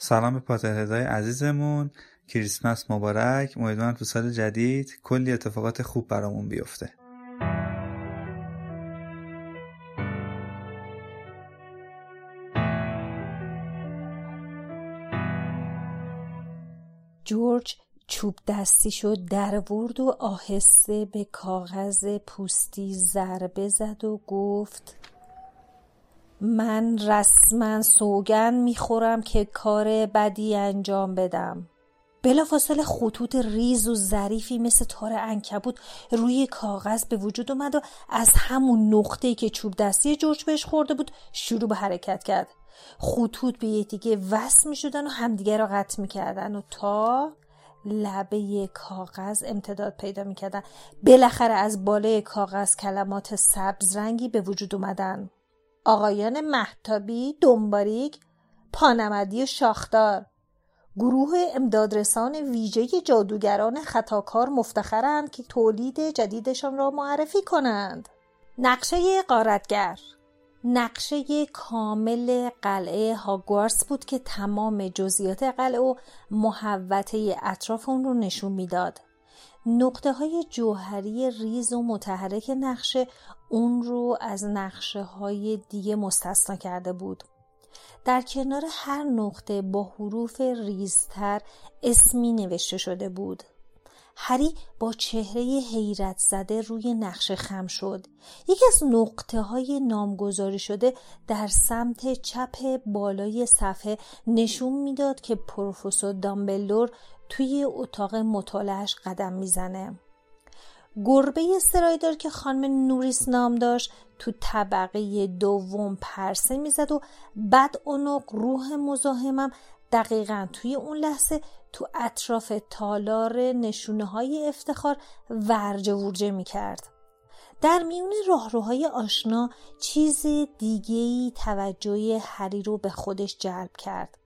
سلام به پاترهدای عزیزمون. کریسمس مبارک. امیدوارم تو سال جدید کلی اتفاقات خوب برامون بیفته. جورج چوب دستیشو در ورد و آهسته به کاغذ پوستی ضربه زد و گفت من رسما سوگن می‌خورم که کار بدی انجام بدم. بلافاصله خطوط ریز و ظریفی مثل تار انکبوت روی کاغذ به وجود اومد و از همون نقطه‌ای که چوب دستی جورج بهش خورده بود شروع به حرکت کرد. خطوط به یکدیگه وصل می شدن و همدیگه را قطع می کردن و تا لبه کاغذ امتداد پیدا می کردن بالاخره از بالای کاغذ کلمات سبز رنگی به وجود اومدن. آقایان محتابی دنباریک پانمدی و شاخدار. گروه امدادرسان ویژه جادوگران خطاکار مفتخرند که تولید جدیدشان را معرفی کنند. نقشه قارتگر نقشه کامل قلعه هاگوارس بود که تمام جزئیات قلعه و محوطه اطراف اون رو نشون می‌داد. نقطه های جوهری ریز و متحرک نقشه اون رو از نقشه های دیگه مستثنا کرده بود. در کنار هر نقطه با حروف ریزتر اسمی نوشته شده بود. هری با چهره حیرت زده روی نقشه خم شد. یکی از نقطه های نامگذاری شده در سمت چپ بالای صفحه نشون می‌داد که پروفسور دامبلور توی اتاق مطالعش قدم می‌زنه. گربه سرایدار که خانم نوریس نام داشت تو طبقه دوم پرسه می‌زد و بعد اونو روح مزاحمم دقیقا توی اون لحظه تو اطراف تالار نشونه های افتخار ورجه ورجه می کرد. در میون راهروهای آشنا چیز دیگهی توجه هری رو به خودش جلب کرد.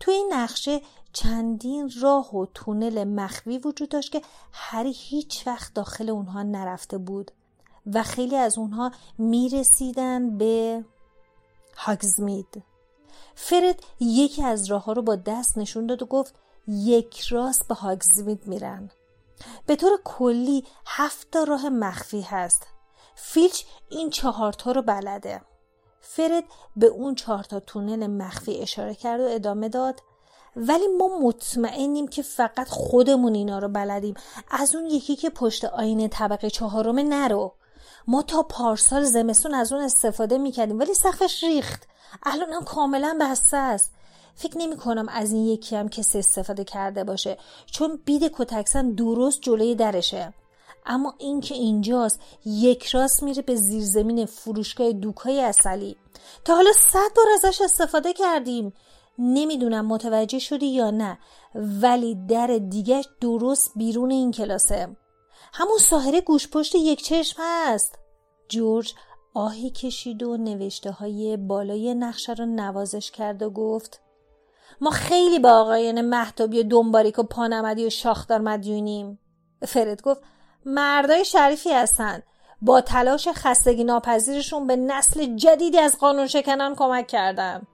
توی نقشه چندین راه و تونل مخفی وجود داشت که هری هیچ وقت داخل اونها نرفته بود و خیلی از اونها می‌رسیدن به هاگزمید. فرد یکی از راه ها رو با دست نشون داد و گفت یک راست به هاگزمید میرن. به طور کلی هفت راه مخفی هست. فیلچ این چهارتا رو بلده. فرد به اون چهارتا تونل مخفی اشاره کرد و ادامه داد. ولی ما مطمئنیم که فقط خودمون اینا رو بلدیم. از اون یکی که پشت آینه طبقه چهارم نرو. ما تا پارسال زمستون از اون استفاده می‌کردیم ولی سقفش ریخت. الان هم کاملا بسته است. فکر نمی کنم از این یکی هم کسی استفاده کرده باشه چون بید کتکسن درست جلوی درشه. اما اینکه اینجاست یک راست میره به زیرزمین فروشگاه دوکای اصلی. تا حالا صد بار ازش استفاده کردیم. نمی‌دونم متوجه شدی یا نه ولی در دیگه درست بیرون این کلاسه. همون ساحره گوش پشت یک چشم هست. جورج آهی کشید و نوشته های بالای نقشه رو نوازش کرد و گفت ما خیلی با آقایان محتابی و دنباریک و پانمدی و شاخدار مدیونیم. فرد گفت مردای شریفی هستن. با تلاش خستگی ناپذیرشون به نسل جدیدی از قانون شکنان کمک کردن.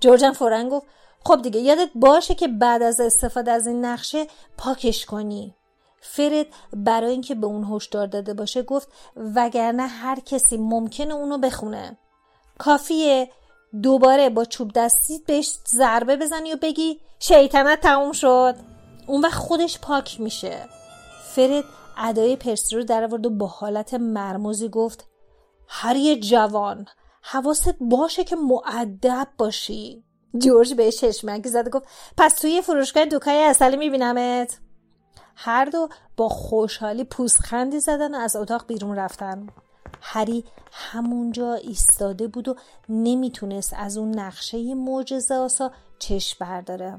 جورجن فورن گفت خب دیگه یادت باشه که بعد از استفاده از این نقشه پاکش کنی. فرد برای اینکه به اون هشدار داده باشه گفت وگرنه هر کسی ممکنه اونو بخونه. کافیه دوباره با چوب دستی بهش ضربه بزنی و بگی شیطنت تموم شد. اون وقت خودش پاک میشه. فرد ادای پرسی رو در و با حالت مرموزی گفت هر جوان حواست باشه که معدب باشی. جورج به چشمکی زد گفت پس توی فروشگاه دوکای اصلی میبینمت. هر دو با خوشحالی پوستخندی زدن و از اتاق بیرون رفتن. هری همونجا ایستاده بود و نمی‌تونست از اون نقشه معجزه آسا چشم برداره.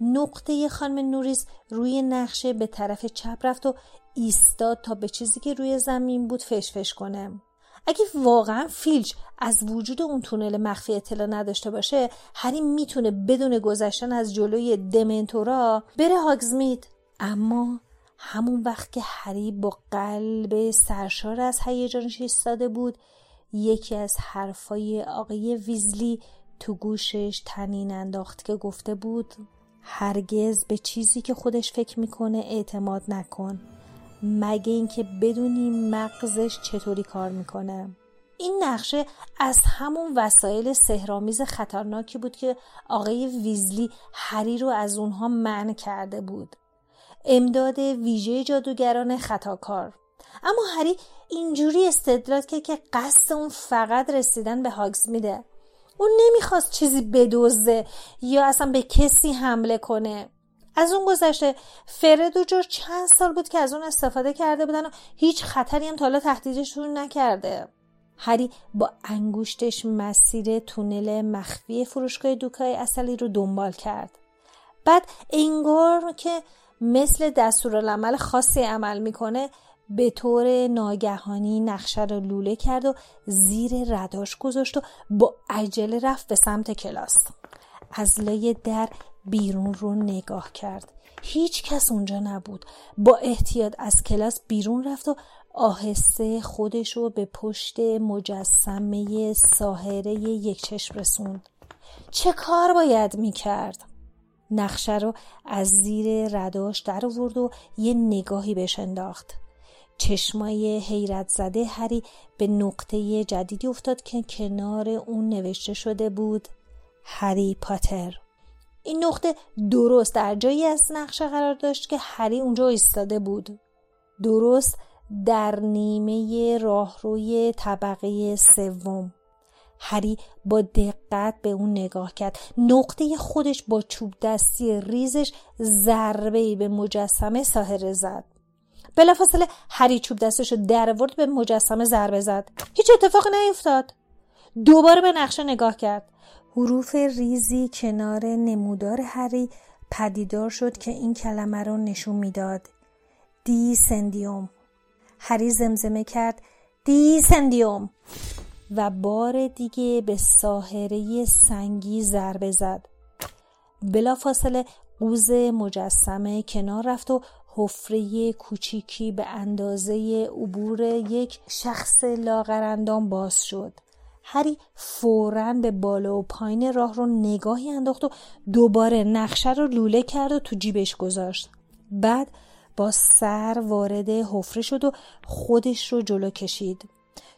نقطه خانم نوریز روی نقشه به طرف چپ رفت و ایستاد تا به چیزی که روی زمین بود فشفش کنه. اگه واقعا فیلچ از وجود اون تونل مخفی اطلاع نداشته باشه هری می‌تونه بدون گذشتن از جلوی دمنتورا بره هاگزمید. اما همون وقت که هری با قلب سرشار از هیجانش ایستاده بود یکی از حرفای آقای ویزلی تو گوشش تنین انداخت که گفته بود هرگز به چیزی که خودش فکر می‌کنه اعتماد نکن. مگه اینکه بدونی مغزش چطوری کار می‌کنه. این نقشه از همون وسایل سهرامیز خطرناکی بود که آقای ویزلی هری رو از اونها منع کرده بود. امداد ویژه جادوگران خطاکار. اما هری اینجوری استدلال که که قصد اون فقط رسیدن به هاگز میده. اون نمی‌خواست چیزی بدوزه یا اصلا به کسی حمله کنه. از اون گذشته فرد و جور چند سال بود که از اون استفاده کرده بودن و هیچ خطری هم تا حالا تهدیدشون نکرده. هری با انگوشتش مسیر تونل مخفی فروشگاه دوکای اصلی رو دنبال کرد. بعد انگار که مثل دستورالعمل خاصی عمل می‌کنه به طور ناگهانی نقشه رو لوله کرد و زیر رداش گذاشت و با عجله رفت به سمت کلاس. از لای در بیرون رو نگاه کرد. هیچ کس اونجا نبود. با احتیاط از کلاس بیرون رفت و آهسته خودش رو به پشت مجسمه ساهره یک چشم رسوند. چه کار باید می‌کرد؟ نقشه رو از زیر رداش در آورد و یه نگاهی بهش انداخت. چشمای حیرت زده هری به نقطه جدیدی افتاد که کنار اون نوشته شده بود هری پاتر. این نقطه درست در جایی از نقشه قرار داشت که هری اونجا ایستاده بود. درست در نیمه راهروی طبقه سوم. هری با دقت به اون نگاه کرد. نقطه خودش با چوب دستی ریزش ضربه به مجسمه ساهره زد. بلافاصله هری چوب دستش رو در به مجسمه ضربه زد. هیچ اتفاقی نیفتاد. دوباره به نقشه نگاه کرد. حروف ریزی کنار نمودار هری پدیدار شد که این کلمه رو نشون می‌داد. دی سندیوم. هری زمزمه کرد دی سندیوم. و بار دیگه به ساهره سنگی ضربه زد. بلافاصله قوز مجسمه کنار رفت و حفره کوچیکی به اندازه عبور یک شخص لاغرندان باز شد. هری فورا به بالا و پایین راه رو نگاهی انداخت و دوباره نقشه رو لوله کرد و تو جیبش گذاشت. بعد با سر وارد حفره شد و خودش رو جلو کشید.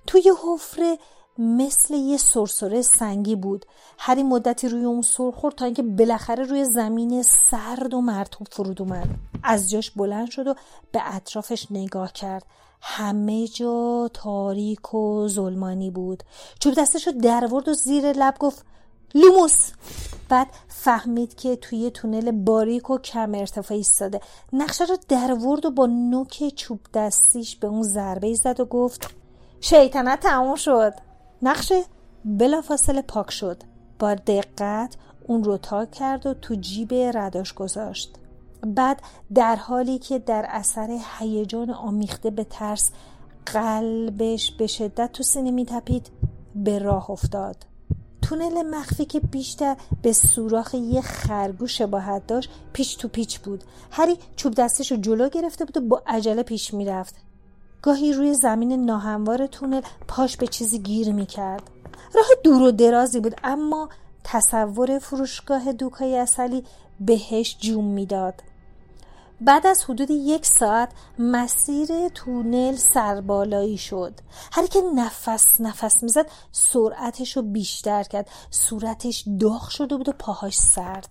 توی حفره مثل یه سرسره سنگی بود. هری مدتی روی اون سر خورد تا اینکه بالاخره روی زمین سرد و مرتوب فرود اومد. از جاش بلند شد و به اطرافش نگاه کرد. همه جا تاریک و ظلمانی بود. چوب دستش رو درورد و زیر لب گفت لوموس! بعد فهمید که توی تونل باریک و کم ارتفاع ایستاده. نقشه رو درورد و با نوک چوب دستیش به اون ضربه زد و گفت شیطنت تموم شد. نقشه بلافاصله پاک شد. با دقت اون رو تا کرد و تو جیب رداش گذاشت. بعد در حالی که در اثر هیجان آمیخته به ترس قلبش به شدت تو سینه میتپید به راه افتاد. تونل مخفی که بیشتر به سوراخ یه خرگوش شباهت داشت پیچ تو پیچ بود. هری چوب دستش رو جلو گرفته بود و با عجله پیش می‌رفت گاهی روی زمین ناهموار تونل پاش به چیزی گیر می‌کرد راه دور و درازی بود اما تصور فروشگاه دوکای اصلی بهش جوم می‌داد. بعد از حدود یک ساعت مسیر تونل سربالایی شد. هر که نفس نفس می‌زد سرعتش رو بیشتر کرد. صورتش داغ شده بود و پاهاش سرد.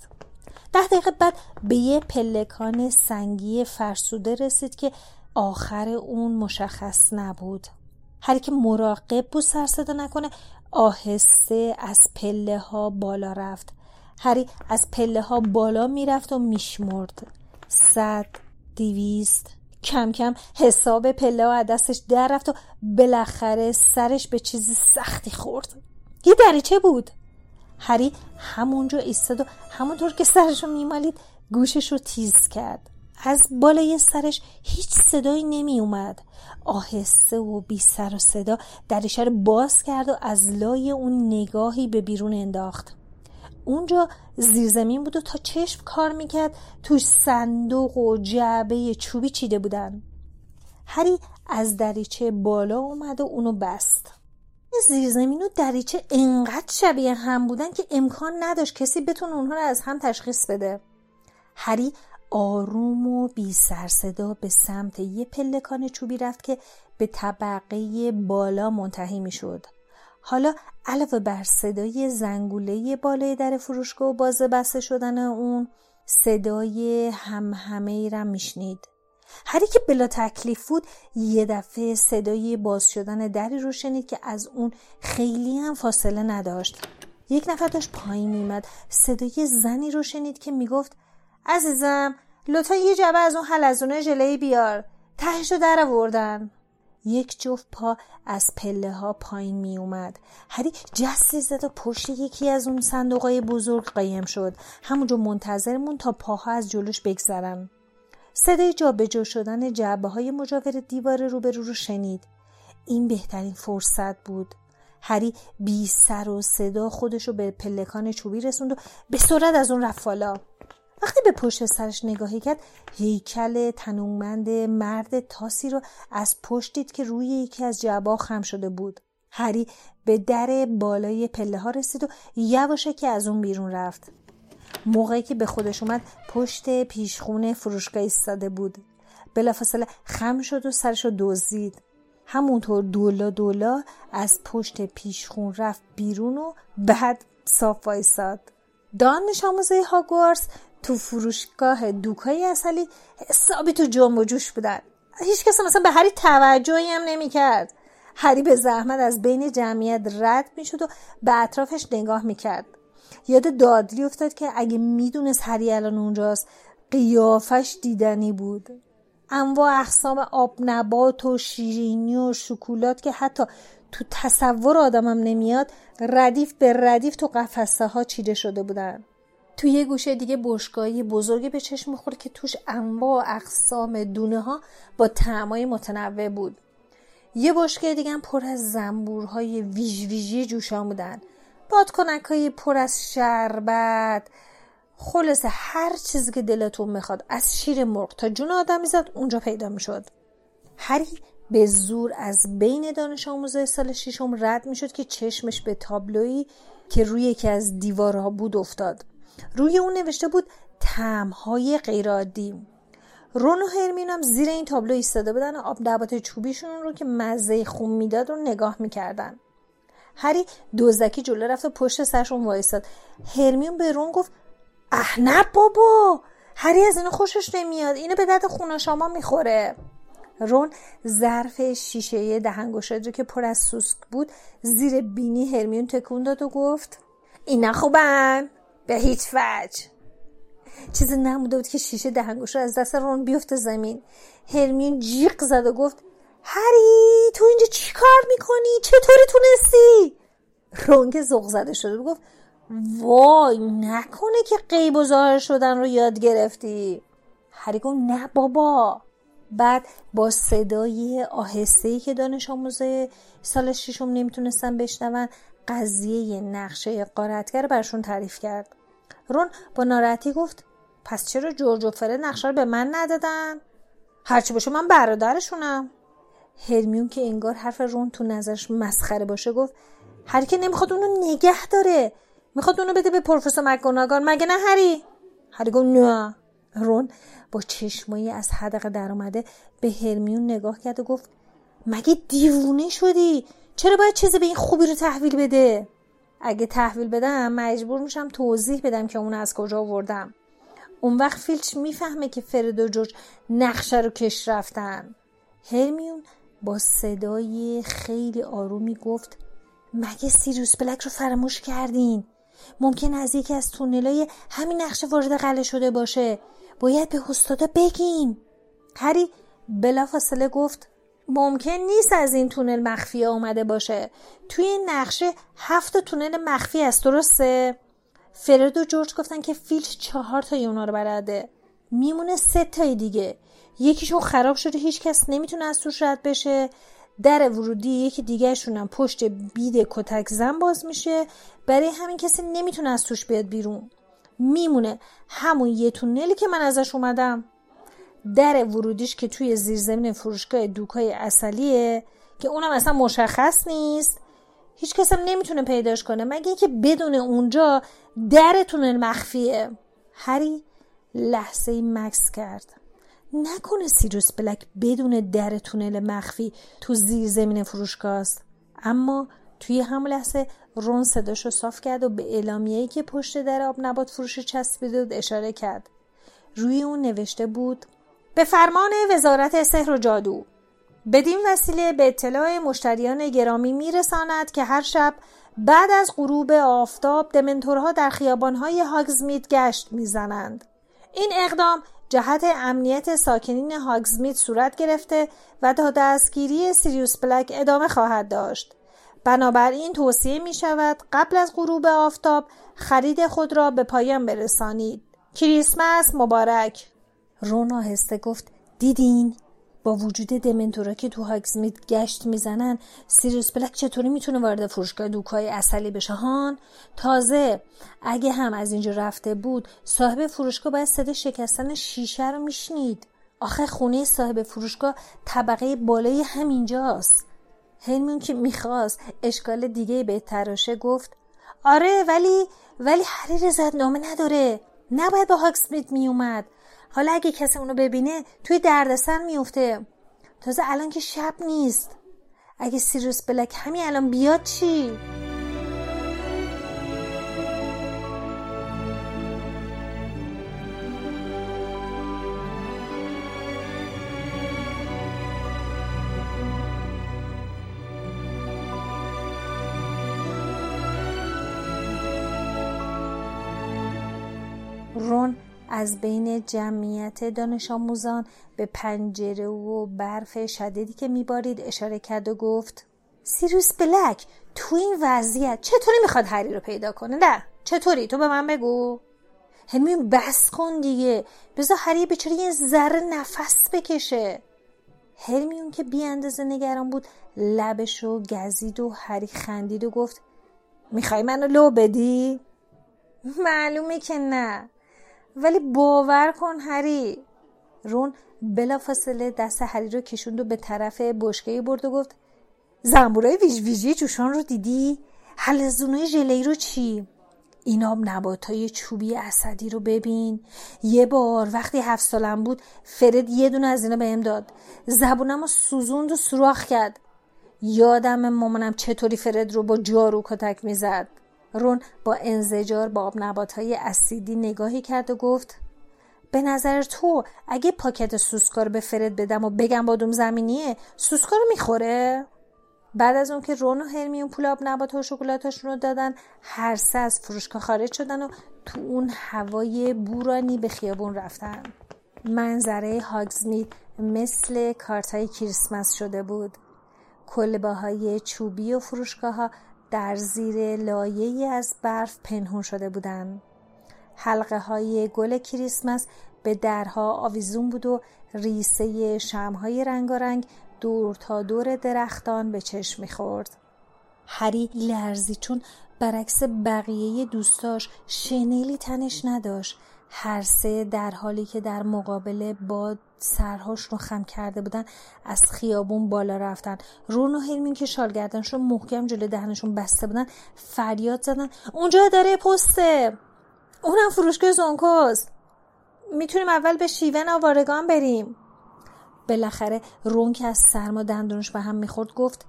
ده دقیقه بعد به یه پلکان سنگی فرسوده رسید که آخر اون مشخص نبود. هر که مراقب بود سر صدا نکنه آهسته از پله ها بالا رفت. هری از پله ها بالا می‌رفت و میشمرد. صد دیویست کم کم حساب پله ها دستش در رفت و بالاخره سرش به چیزی سختی خورد. یه دریچه بود. هری همونجا ایستاد و همونطور که سرش رو میمالید گوشش رو تیز کرد. از بالای سرش هیچ صدایی نمی اومد آهسته و بی سر و صدا دریچه رو باز کرد و از لای اون نگاهی به بیرون انداخت. اونجا زیرزمین بود و تا چشم کار می‌کرد توش صندوق و جعبه چوبی چیده بودن. هری از دریچه بالا اومد و اونو بست. زیرزمین و دریچه انقدر شبیه هم بودن که امکان نداشت کسی بتونه اونها رو از هم تشخیص بده. هری آروم و بی سر صدا به سمت یه پلکان چوبی رفت که به طبقه بالا منتهی می شد. حالا علاوه بر صدای زنگوله بالای در فروشگاه و بازه بسته شدن اون صدای هم همه ای را میشنید. هری که بلا تکلیف بود یه دفعه صدای باز شدن دری رو شنید که از اون خیلی هم فاصله نداشت. یک نفر داشت پایین میمد صدای زنی رو شنید که می‌گفت عزیزم لطفا یه جبه از اون حلزونه ژله بیار. تهش رو در آوردن یک جفت پا از پله ها پایین می اومد. هری جستی زد و پشت یکی از اون صندوق بزرگ قایم شد. همونجا منتظرمون تا پاها از جلوش بگذرن. صدای جابجا شدن جعبه های مجاور دیوار روبرو رو شنید. این بهترین فرصت بود. هری بی سر و صدا خودش رو به پلکان چوبی رسوند و به سرعت از اون رفت وقتی به پشت سرش نگاهی کرد هیکل تنومند مرد تاسی رو از پشت دید که روی یکی از جعبا خم شده بود. هری به در بالای پله ها رسید و یواشه که از اون بیرون رفت. موقعی که به خودش اومد پشت پیشخونه فروشگاه ایستاده بود. بلافاصله خم شد و سرش رو دزدید. همونطور دولا دولا از پشت پیشخون رفت بیرون و بعد صاف وایساد. دانش آموزه هاگوارس تو فروشگاه دوکای اصلی حسابی تو جنب و جوش بودن. هیچ کس مثلا به هری توجهی هم نمی‌کرد. هری به زحمت از بین جمعیت رد می‌شد و به اطرافش نگاه می‌کرد. یاد دادلی افتاد که اگه می‌دونست هری الان اونجاست قیافش دیدنی بود. انواع اقسام آب نبات و شیرینی و شکولات که حتی تو تصور آدمم نمیاد ردیف به ردیف تو قفسه ها چیده شده بودن. توی یه گوشه دیگه بشگاهی بزرگی به چشم می‌خورد که توش انواع اقسام دونه ها با تعمای متنوع بود. یه بشگاه دیگه پر از زنبورهای ویژ ویژی جوشان بودن. بادکنک های پر از شربت. خلاصه هر چیزی که دلتون می‌خواد از شیر مرغ تا جون آدمی زد اونجا پیدا می‌شد. هری به زور از بین دانش آموزای سال ششم رد می‌شد که چشمش به تابلویی که روی یکی از دیوارها بود افتاد. روی اون نوشته بود تمهای غیرعادی. رون و هرمین هم زیر این تابلو ایستاده بودن و آب نبات چوبیشون رو که مزه خون می‌داد رو نگاه می‌کردن. هری دزدکی جلو رفت و پشت سرشون وایستاد. هرمیون به رون گفت اه نه بابا! هری از اینو خوشش نمیاد. اینو به درد خونه شما می‌خوره. رون ظرف شیشه دهنگشاد رو که پر از سوسک بود زیر بینی هرمیون تکون داد و گفت اینا خوبن. به هیچ وجه چیزی نموده بود که شیشه دهنگوش رو از دست رون بیفته زمین هرمیون جیغ زد و گفت هری تو اینجا چی کار می‌کنی؟ چطوری تونستی؟ رون که زغ زده شده گفت وای نکنه که قیب و ظاهر شدن رو یاد گرفتی هری گفت نه بابا بعد با صدای آهسته که دانش آموزه سال ششم نمی‌تونستن بشنون قضیه نقشه قارتگر برشون تعریف کرد. رون با ناراحتی گفت پس چرا جورج و فرد نقشه رو به من ندادن؟ هرچی باشه من برادرشونم. هرمیون که انگار حرف رون تو نظرش مسخره باشه گفت هر که نمی‌خواد اونو نگه داره. می‌خواد اونو بده به پروفسور مکگوناگال مگه نه هری؟ هری گفت نه. رون با چشمایی از حدقه در اومده به هرمیون نگاه کرد و گفت مگه دیوونه شدی؟ چرا باید چیزی به این خوبی رو تحویل بده؟ اگه تحویل بدم مجبور میشم توضیح بدم که اون از کجا آوردم. اون وقت فیلچ می‌فهمه که فرد و جورج نقشه رو کش رفتن. هرمیون با صدای خیلی آرومی گفت مگه سیریوس بلک رو فراموش کردین؟ ممکن از یکی از تونلای همین نقشه وارد قله شده باشه. باید به استادا بگیم. هری بلافاصله گفت ممکن نیست از این تونل مخفی آمده باشه. توی این نقشه هفت تونل مخفی است درسته؟ فرد و جورج گفتن که فیلچ چهار تا اونا رو بلده. میمونه سه تای دیگه. یکیشون خراب شده هیچ کس نمی‌تونه از توش رد بشه. در ورودی یکی دیگهشون هم پشت بید کتک زن باز میشه. برای همین کسی نمی‌تونه از توش بیاد بیرون. میمونه همون یه تونلی که من ازش اومدم. در ورودیش که توی زیرزمین فروشگاه دوکای اصلیه که اونم اصلا مشخص نیست. هیچ کس هم نمی‌تونه پیداش کنه. مگه اینکه بدون اونجا در تونل مخفیه. هری لحظه مکس کرد. نکنه سیروس بلک بدون در تونل مخفی تو زیر زمین فروشگاه است. اما توی همون لحظه رون صداشو صاف کرد و به اعلامیه‌ای که پشت در آب نبات فروش چسبیده بود اشاره کرد. روی اون نوشته بود به فرمان وزارت سحر و جادو. بدین وسیله به اطلاع مشتریان گرامی میرساند که هر شب بعد از غروب آفتاب دمنتورها در خیابانهای هاگزمیت گشت می‌زنند. این اقدام جهت امنیت ساکنین هاگزمیت صورت گرفته و تا دستگیری سیریوس بلک ادامه خواهد داشت. بنابراین توصیه می شود قبل از غروب آفتاب خرید خود را به پایان برسانید. کریسمس مبارک. رون آهسته گفت دیدین؟ با وجود دمنتورا که تو هاگزمیت گشت می‌زنن سیریوس بلک چطوری می‌تونه وارد فروشگاه دوکای اصلی بشه هان؟ تازه اگه هم از اینجا رفته بود صاحب فروشگاه باید صدا شکستن شیشه رو میشنید. آخه خونه صاحب فروشگاه طبقه بالای همینجاست. هرمیون که می‌خواست اشکال دیگه به تراشه گفت آره ولی ولی هری رضایت نامه نداره. نباید به هاگزمیت میومد حالا اگه کسی اونو ببینه توی دردسر میفته تازه الان که شب نیست اگه سیروس بلک همین الان بیاد چی؟ از بین جمعیت دانش آموزان به پنجره و برف شدیدی که میبارید اشاره کرد و گفت سیروس بلک تو این وضعیت چطوری می‌خواد هری رو پیدا کنه؟ نه چطوری؟ تو به من بگو. هرمیون بس کن دیگه. بذار هری بیچاره یه ذره نفس بکشه. هرمیون که بی اندازه نگران بود لبشو گزید و هری خندید و گفت می‌خوای منو لو بدی؟ معلومه که نه. ولی باور کن هری رون بلافاصله دست هری رو کشوند و به طرف بشکه برد و گفت زنبورای ویژ ویژی جوشان رو دیدی؟ حلزونای ژله‌ای رو چی؟ این آب نبات های چوبی اسدی رو ببین. یه بار وقتی هفت سالم بود فرد یه دونه از اینا بهم داد. زبونم رو سوزوند و سوراخ کرد. یادم مامانم چطوری فرد رو با جارو کتک می‌زد. رون با انزجار با آب نبات های اسیدی نگاهی کرد و گفت به نظر تو اگه پاکت سوسکار به فرد بدم و بگم بادوم زمینیه سوسکا رو می‌خوره؟ بعد از اون که رون و هرمیون پول آب نبات و شکلاتاشون رو دادن هر سه از فروشگاه خارج شدن و تو اون هوای بورانی به خیابون رفتن منظره هاگزمید مثل کارتای کریسمس شده بود کلبه های چوبی و فروشگاه ها در زیر لایه از برف پنهون شده بودند. حلقه های گل کریسمس به درها آویزون بود و ریسه شمهای رنگارنگ دور تا دور درختان به چشم می‌خورد. هری لرزی چون برعکس بقیه دوستاش شنیلی تنش نداشت هر سه در حالی که در مقابل باد سرهاش رو خم کرده بودن از خیابون بالا رفتن. رون و هرمین که شالگردنشون محکم جلو دهنشون بسته بودن فریاد زدن. اونجا داره پسته اونم فروشگاه زونکوز می‌تونیم اول به شیون آوارگان بریم. بالاخره رون که از سرما دندونش به هم می‌خورد گفت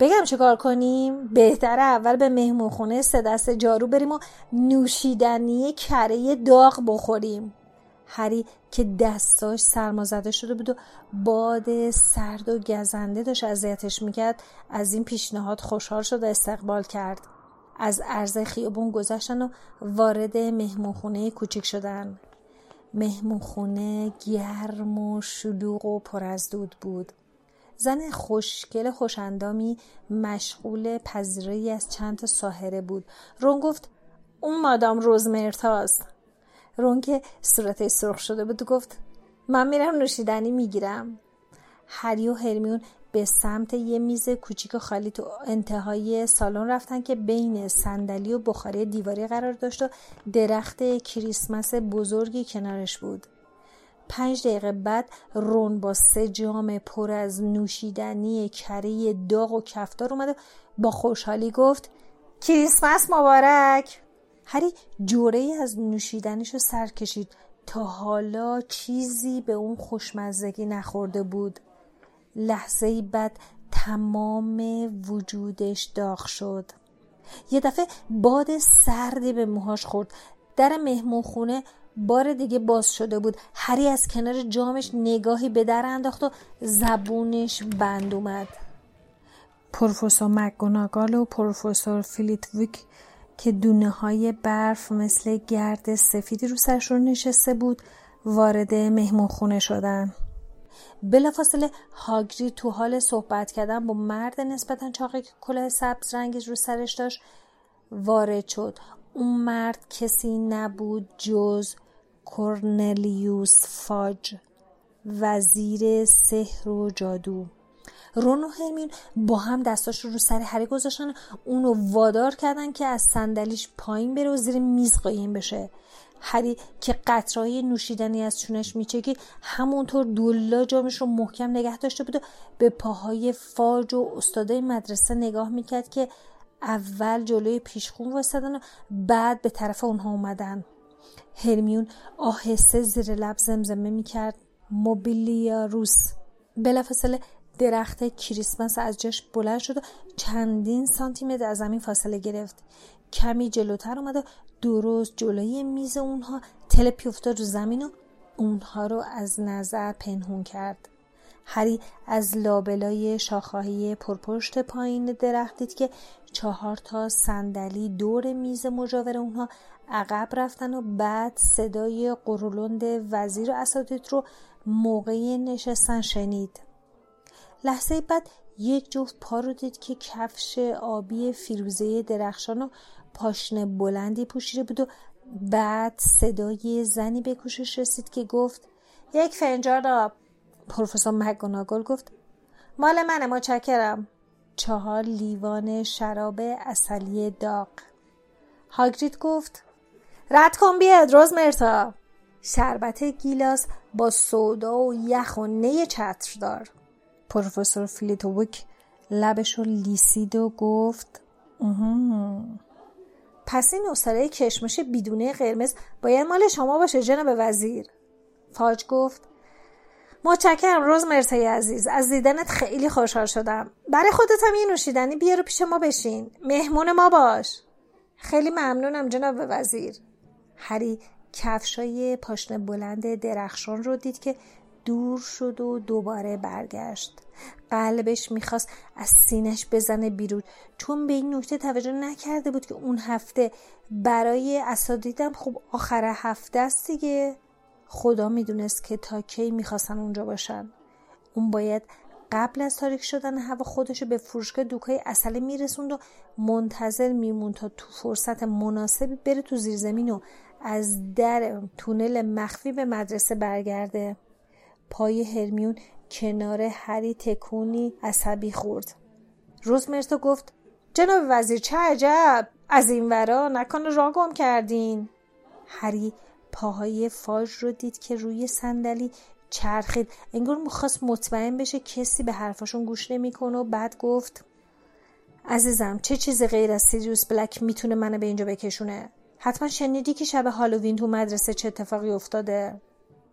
بگم چه کار کنیم؟ بهتره اول به مهمونخونه سه دست جارو بریم و نوشیدنی کره داغ بخوریم. هری که دستاش سرما زده شده بود و باد سرد و گزنده داشت اذیتش می‌کرد از این پیشنهاد خوشحال شد و استقبال کرد. از عرض خیابون گذشتن و وارد مهمونخونه کوچیک شدن. مهمونخونه گرم و شلوغ و پر از دود بود. زن خوشگل خوشندامی مشغول پذیرایی از چند ساهره بود. رون گفت اون مادام روزمرتاست. رون که صورتش سرخ شده بود گفت من میرم نوشیدنی می‌گیرم. هری و هرمیون به سمت یه میز کوچیک خالی تو انتهای سالن رفتن که بین صندلی و بخاری دیواری قرار داشت و درخت کریسمس بزرگی کنارش بود. پنج دقیقه بعد رون با سه جام پر از نوشیدنی کره داغ و کفتار اومد با خوشحالی گفت کریسمس مبارک! هری جوره از نوشیدنیش رو سر کشید. تا حالا چیزی به اون خوشمزگی نخورده بود. لحظه بعد تمام وجودش داغ شد. یه دفعه باد سردی به موهاش خورد. در مهمون خونه بار دیگه باز شده بود. هری از کنار جامش نگاهی به در انداخت و زبونش بند اومد. پروفسور مکگوناگال و پروفسور فلیتویک که دونه های برف مثل گرد سفیدی رو سرشون نشسته بود وارد مهمون خونه شدن. بلافاصله هاگری تو حال صحبت کردن با مرد نسبتا چاقی که کلاه سبز رنگی رو سرش داشت وارد شد. اون مرد کسی نبود جز کورنلیوس فاج وزیر سحر و جادو. رون و هرمین با هم دستاش رو سر هری گذاشتن اونو وادار کردن که از صندلیش پایین بره و زیر میز قایم بشه. هری که قطرهای نوشیدنی از چونش میچکی همونطور دولا جامش رو محکم نگه داشته بود و به پاهای فاج و استادای مدرسه نگاه می‌کرد که اول جلوی پیشخون واسدن و بعد به طرف اونها اومدن. هرمیون آهسته زیر لب زمزمه می‌کرد. موبیلیا روس بلافاصله درخت کریسمس از جاش بلند شد و چندین سانتیمتر از زمین فاصله گرفت. کمی جلوتر اومد و درست جلوی میز اونها تلپی افتاد رو زمین و اونها رو از نظر پنهون کرد. هری از لابلای شاخه‌های پرپشت پایین درخت دید که چهار تا صندلی دور میز مجاور اونها عقب رفتن و بعد صدای قرولند وزیر اساتید رو موقع نشستن شنید. لحظه بعد یک جفت پا رو دید که کفش آبی فیروزه درخشان و پاشنه بلندی پوشیده بود و بعد صدای زنی به کوشش رسید که گفت یک فنجان آب پروفسور مگوناگل گفت مال منه متشکرم. چهار لیوان شراب عسلی داغ. هاگرید گفت رد کن بیاد روزمرتا شربت گیلاس با سودا و یخ و نی چتردار پروفسور فلیت‌ویک لبش رو لیسید و گفت پس این نوسره کشمش بیدونه قرمز باید مال شما باشه جناب وزیر. فاج گفت متشکرم روز مرتای عزیز از دیدنت خیلی خوشحال شدم. برای خودت هم یه نوشیدنی بیار پیش ما بشین. مهمون ما باش. خیلی ممنونم جناب وزیر. هری کفشای پاشنه بلند درخشان رو دید که دور شد و دوباره برگشت. قلبش می‌خواست از سینش بزنه بیرون. چون به این نکته توجه نکرده بود که اون هفته برای اساتیدم خب آخر هفته است دیگه. خدا می‌دونست که تا کی می‌خواستن اونجا باشن. اون باید قبل از تاریک شدن هوا خودشو به فروشگاه دوکای اصله میرسوند و منتظر میمون تا تو فرصت مناسبی بره تو زیرزمین و از در تونل مخفی به مدرسه برگرده. پای هرمیون کنار هری تکونی عصبی خورد. روزمرتا گفت جناب وزیر چه عجب! از این ورا نکنه را گم کردین. هری پاهای فاج رو دید که روی صندلی چرخید. انگار می‌خواست مطمئن بشه کسی به حرفاشون گوش نمی‌کنه و بعد گفت عزیزم چه چیز غیر از سیریوس بلک می‌تونه منو به اینجا بکشونه؟ حتما شنیدی که شب هالووین تو مدرسه چه اتفاقی افتاده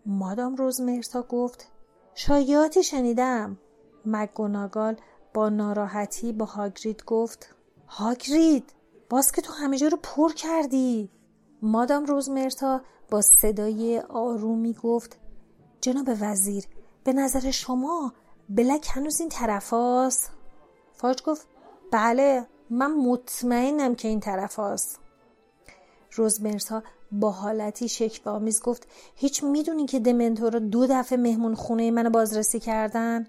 مادام روزمرتا گفت شایعاتی شنیدم مگوناگال با ناراحتی با هاگرید گفت هاگرید باز که تو همه جا رو پر کردی مادام روزمرتا با صدای آرومی گفت جناب وزیر به نظر شما بلک هنوز این طرف هاست؟ فاج گفت بله من مطمئنم که این طرف هاست. روزمرتا با حالتی شک آمیز گفت هیچ می‌دونی که دمنتورا دو دفعه مهمون خونه منو بازرسی کردن؟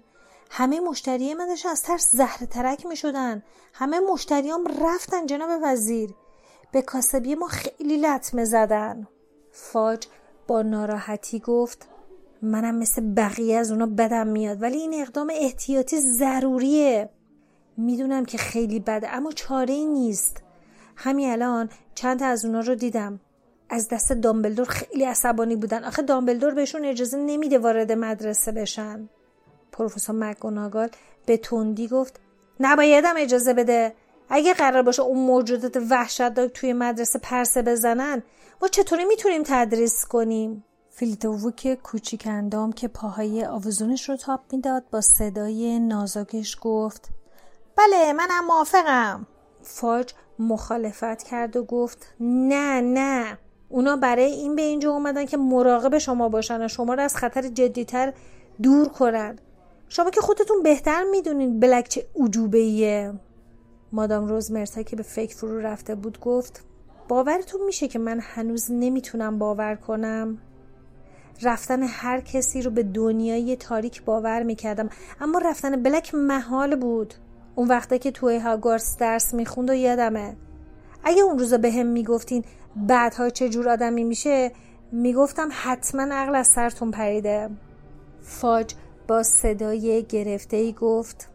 همه مشتری من از ترس زهر ترک می همه مشتریام رفتن جناب وزیر. به کاسبی ما خیلی لطمه زدن. فاج با ناراحتی گفت منم مثل بقیه از اونا بدم میاد ولی این اقدام احتیاطی ضروریه. می‌دونم که خیلی بده اما چاره ای نیست. همین الان چند تا از اونا رو دیدم. از دست دامبلدور خیلی عصبانی بودن. آخه دامبلدور بهشون اجازه نمیده وارد مدرسه بشن. پروفسور مکگوناگال به تندی گفت نبایدم اجازه بده. اگه قرار باشه اون موجودات وحشتناک توی مدرسه پرسه بزنن ما چطوری می‌تونیم تدریس کنیم؟ فیلتووک کوچیک اندام که پاهای آوزونش رو تاپ می‌داد با صدای نازکش گفت بله منم موافقم. فاج مخالفت کرد و گفت نه نه. اونا برای این به اینجا اومدن که مراقب شما باشن و شما رو از خطر جدیتر دور کنن. شما که خودتون بهتر می‌دونین بلک چه عجوبه ایه مادام روز مرسا که به فکر فرو رفته بود گفت باورتون میشه که من هنوز نمی‌تونم باور کنم؟ رفتن هر کسی رو به دنیای تاریک باور می‌کردم اما رفتن بلک محال بود. اون وقته که توی هاگوارس درس می‌خوند و یادمه. اگه اون روزا به هم می‌گفتین بعدها چه جور آدمی میشه می‌گفتم حتما عقل از سرتون پریده. فاج با صدای گرفته ای گفت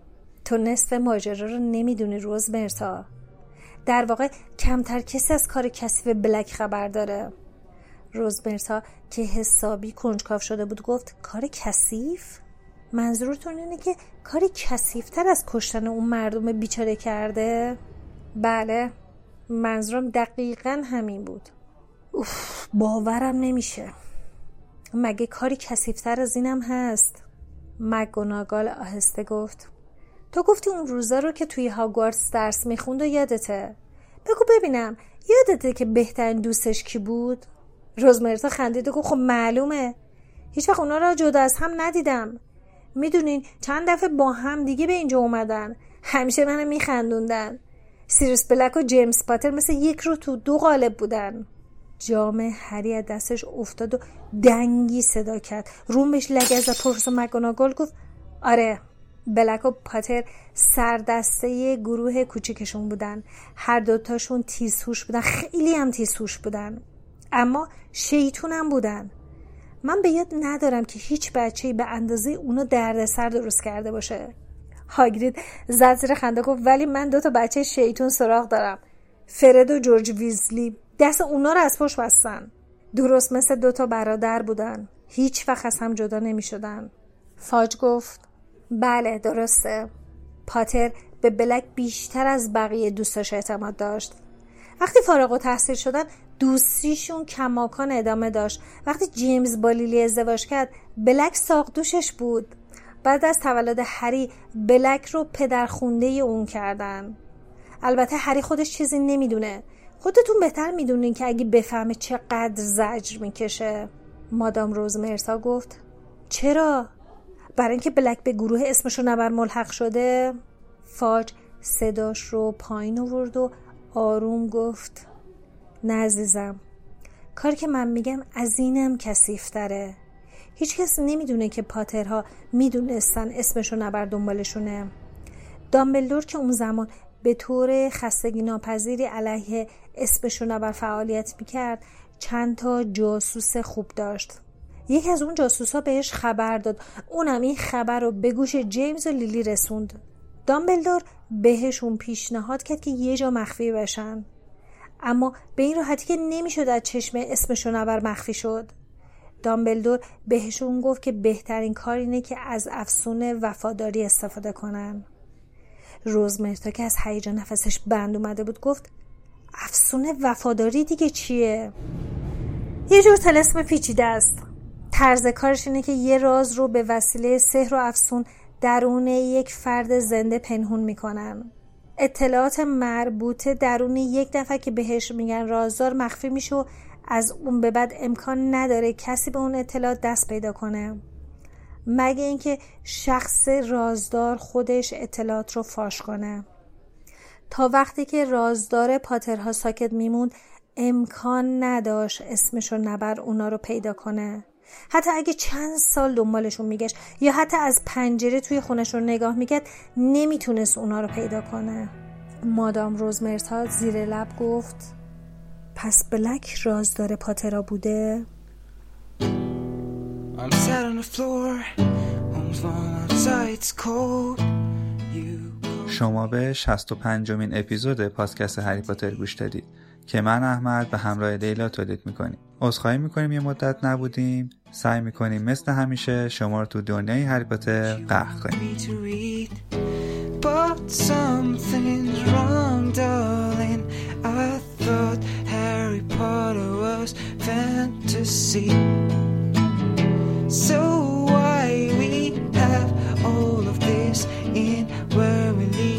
تو نصف ماجرا رو نمی‌دونی روز مرتا. در واقع کمتر کسی از کار کثیف بلک خبر داره. روزمرتا که حسابی کنجکاو شده بود گفت کار کثیف؟ منظورتون اینه که کاری کثیفتر از کشتن اون مردم بیچاره کرده؟ بله منظورم دقیقا همین بود. اوف باورم نمیشه. مگه کاری کثیفتر از اینم هست؟ مگوناگال آهسته گفت. تو گفتی اون روزا رو که توی هاگوارتس درس می‌خوند و یادته. بگو ببینم یادته که بهترین دوستش کی بود؟ روزمرتا خندید و گفت خب معلومه. هیچ وقت اونا را جدا از هم ندیدم. می‌دونین چند دفعه با هم دیگه به اینجا اومدن. همیشه منو میخندوندن. سیروس بلک و جیمز پاتر مثل یک رو تو دو قالب بودن. جام هری از دستش افتاد و دنگی صدا کرد. روم بهش لگز و پروفسور مگوناگل گفت آره بلک و پاتر سردسته گروه کوچکشون بودن. هر دوتاشون تیزهوش بودن. خیلی هم تیزهوش بودن. اما شیطونم بودن. من به یاد ندارم که هیچ بچه‌ای به اندازه اونو دردسر درست کرده باشه. هاگرید زد زیر خنده گفت ولی من دو تا بچه شیطون سراغ دارم. فرد و جورج ویزلی دست اونا رو از پشت بستن. درست مثل دو تا برادر بودن. هیچ وقت از هم جدا نمی شدن فاج گفت بله درسته. پاتر به بلک بیشتر از بقیه دوستاش اعتماد داشت. وقتی فارغ و تحصیل شدن دوستیشون کماکان ادامه داشت وقتی جیمز با لیلی ازدواج کرد بلک ساقدوشش بود بعد از تولد هری بلک رو پدر خونده اون کردن البته هری خودش چیزی نمی‌دونه خودتون بهتر می‌دونین که اگه بفهمه چقدر زجر می‌کشه مادام روز مرسا گفت چرا؟ برای اینکه بلک به گروه اسمش رو نبر ملحق شده؟ فاج صداش رو پایین آورد و آروم گفت نه عزیزم. کاری که من میگم از اینم کسیفتره هیچ کس نمی‌دونه که پاترها می‌دونستن اسمشو نبر دنبالشونه. دامبلدور که اون زمان به طور خستگی ناپذیری علیه اسمشون بر فعالیت می‌کرد چند تا جاسوس خوب داشت. یکی از اون جاسوس ها بهش خبر داد. اونم این خبر رو به گوش جیمز و لیلی رسوند. دامبلدور بهشون پیشنهاد کرد که یه جا مخفی بشن. اما به این راحتی که نمی‌شد از چشم اسم شنور مخفی شد. دامبلدور بهشون گفت که بهترین کار اینه که از افسون وفاداری استفاده کنن. روزمرتا که از هیجان نفسش بند اومده بود گفت افسون وفاداری دیگه چیه؟ یه جور تلسم پیچیده است. طرز کارش اینه که یه راز رو به وسیله سحر و افسون درون یک فرد زنده پنهون می‌کنن. اطلاعات مربوطه درون یک دفعه که بهش میگن رازدار مخفی میشه و از اون به بعد امکان نداره کسی به اون اطلاعات دست پیدا کنه. مگه اینکه شخص رازدار خودش اطلاعات رو فاش کنه. تا وقتی که رازدار پاترها ساکت میموند امکان نداشت اسمش رو نبر اونا رو پیدا کنه. حتی اگه چند سال دنبالشون میگشت یا حتی از پنجره توی خونش رو نگاه می‌کرد نمی‌تونست اونا رو پیدا کنه. مادام روزمرتا زیر لب گفت پس بلک رازدار پاترا بوده؟ شما به 65 مین اپیزود پادکست هری پاتر گوش دادید. که من احمد به همراه لیلا تولید می‌کنیم. عذرخواهی می‌کنیم یه مدت نبودیم. سعی می‌کنیم مثل همیشه شما رو تو دنیای هری پاتر غرق کنیم. Sky.